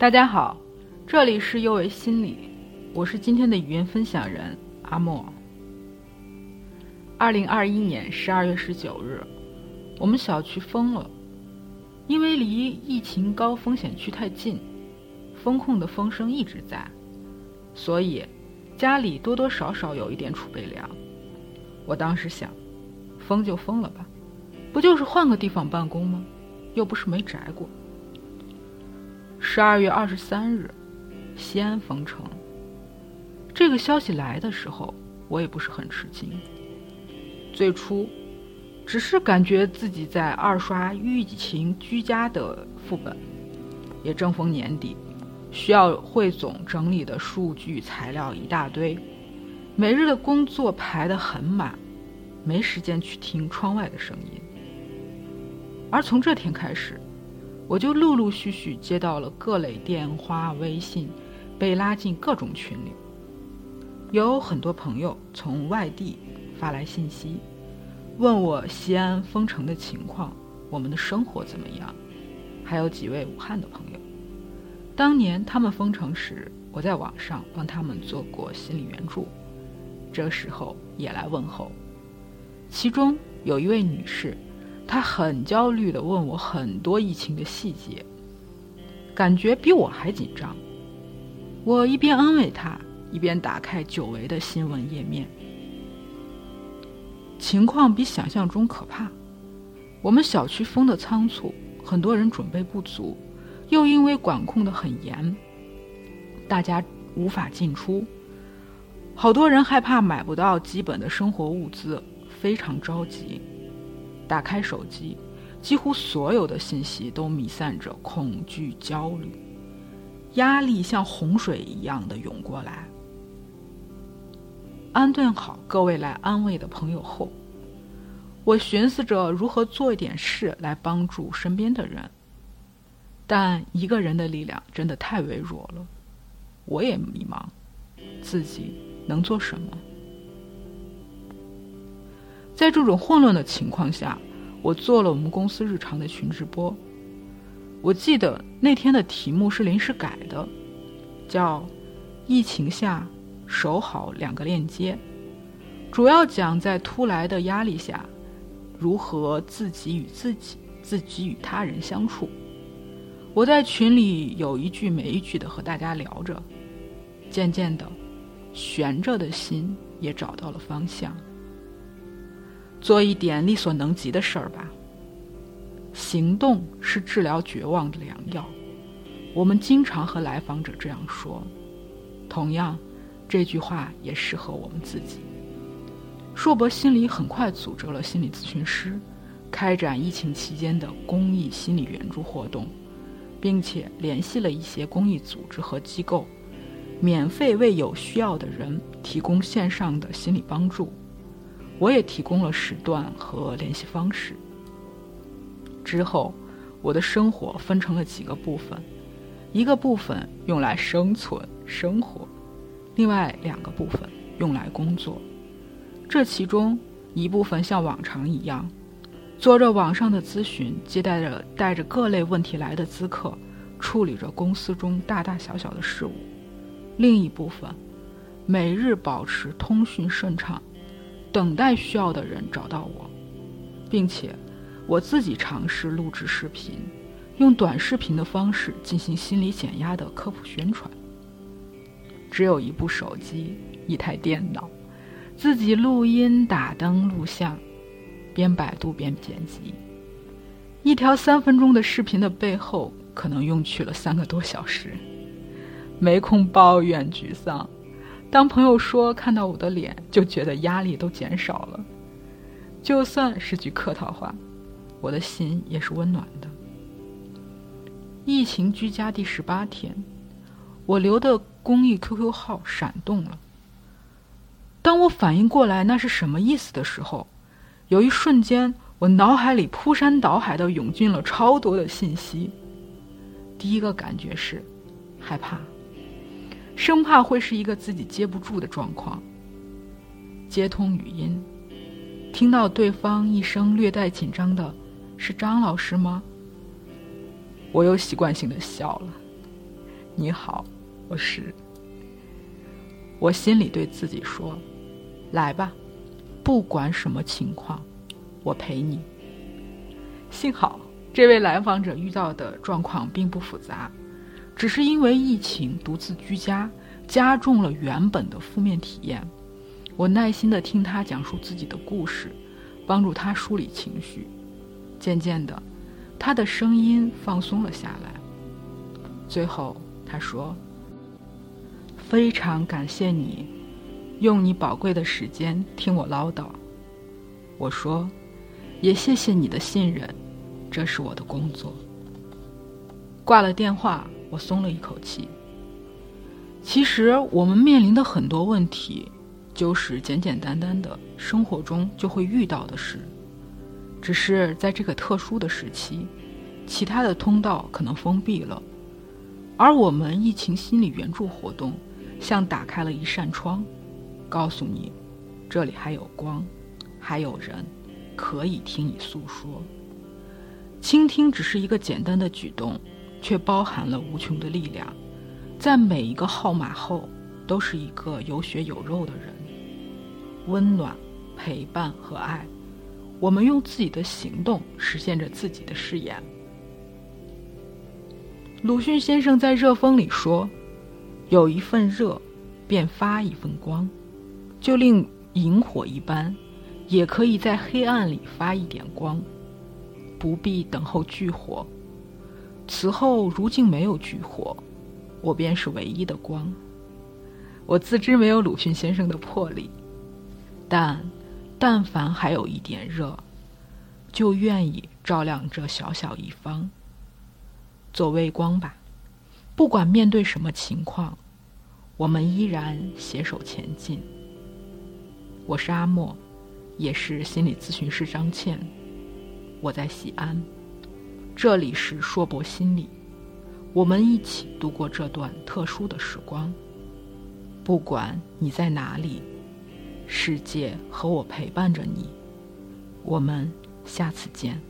大家好，这里是优维心理，我是今天的语音分享人阿莫。二零二一年十二月十九日，我们小区封了，因为离疫情高风险区太近，风控的风声一直在，所以家里多多少少有一点储备粮。我当时想，封就封了吧，不就是换个地方办公吗？又不是没宅过。十二月二十三日，西安封城。这个消息来的时候，我也不是很吃惊。最初，只是感觉自己在二刷疫情居家的副本，也正逢年底，需要汇总整理的数据材料一大堆，每日的工作排得很满，没时间去听窗外的声音。而从这天开始，我就陆陆续续接到了各类电话、微信，被拉进各种群里。有很多朋友从外地发来信息，问我西安封城的情况，我们的生活怎么样？还有几位武汉的朋友，当年他们封城时，我在网上帮他们做过心理援助，这时候也来问候。其中有一位女士。他很焦虑地问我很多疫情的细节，感觉比我还紧张。我一边安慰他，一边打开久违的新闻页面。情况比想象中可怕。我们小区封的仓促，很多人准备不足，又因为管控的很严，大家无法进出，好多人害怕买不到基本的生活物资，非常着急。打开手机，几乎所有的信息都弥散着恐惧、焦虑、压力，像洪水一样的涌过来。安顿好各位来安慰的朋友后，我寻思着如何做一点事来帮助身边的人。但一个人的力量真的太微弱了，我也迷茫，自己能做什么？在这种混乱的情况下，我做了我们公司日常的群直播。我记得那天的题目是临时改的，叫“疫情下守好两个链接”，主要讲在突来的压力下，如何自己与自己、自己与他人相处。我在群里有一句没一句的和大家聊着，渐渐的，悬着的心也找到了方向。做一点力所能及的事儿吧。行动是治疗绝望的良药，我们经常和来访者这样说。同样，这句话也适合我们自己。硕博心理很快组织了心理咨询师，开展疫情期间的公益心理援助活动，并且联系了一些公益组织和机构，免费为有需要的人提供线上的心理帮助。我也提供了时段和联系方式。之后，我的生活分成了几个部分，一个部分用来生存生活，另外两个部分用来工作。这其中一部分像往常一样，做着网上的咨询，接待着带着各类问题来的咨客，处理着公司中大大小小的事务；另一部分，每日保持通讯顺畅。等待需要的人找到我，并且我自己尝试录制视频，用短视频的方式进行心理减压的科普宣传。只有一部手机，一台电脑，自己录音、打灯、录像，边百度边剪辑。一条三分钟的视频的背后，可能用去了三个多小时。没空抱怨、沮丧。当朋友说看到我的脸就觉得压力都减少了，就算是句客套话，我的心也是温暖的。疫情居家第十八天，我留的公益 QQ 号闪动了。当我反应过来那是什么意思的时候，有一瞬间，我脑海里铺山倒海的涌进了超多的信息。第一个感觉是害怕。生怕会是一个自己接不住的状况。接通语音，听到对方一声略带紧张的“是张老师吗？”我又习惯性的笑了。你好，我是。我心里对自己说：“来吧，不管什么情况，我陪你。”幸好，这位来访者遇到的状况并不复杂，只是因为疫情独自居家，加重了原本的负面体验。我耐心地听他讲述自己的故事，帮助他梳理情绪。渐渐的，他的声音放松了下来。最后，他说：“非常感谢你，用你宝贵的时间听我唠叨。”我说：“也谢谢你的信任，这是我的工作。”挂了电话，我松了一口气。其实，我们面临的很多问题，就是简简单单的生活中就会遇到的事。只是在这个特殊的时期，其他的通道可能封闭了，而我们疫情心理援助活动像打开了一扇窗，告诉你，这里还有光，还有人可以听你诉说。倾听只是一个简单的举动，却包含了无穷的力量，在每一个号码后都是一个有血有肉的人，温暖、陪伴和爱。我们用自己的行动实现着自己的誓言。鲁迅先生在《热风》里说：“有一份热，便发一份光，就令萤火一般，也可以在黑暗里发一点光，不必等候炬火。此后如今没有炬火，我便是唯一的光。”我自知没有鲁迅先生的魄力，但。但凡还有一点热，就愿意照亮这小小一方。做微光吧，不管面对什么情况，我们依然携手前进。我是阿莫，也是心理咨询师张倩。我在西安，这里是硕博心理，我们一起度过这段特殊的时光。不管你在哪里。世界和我陪伴着你，我们下次见。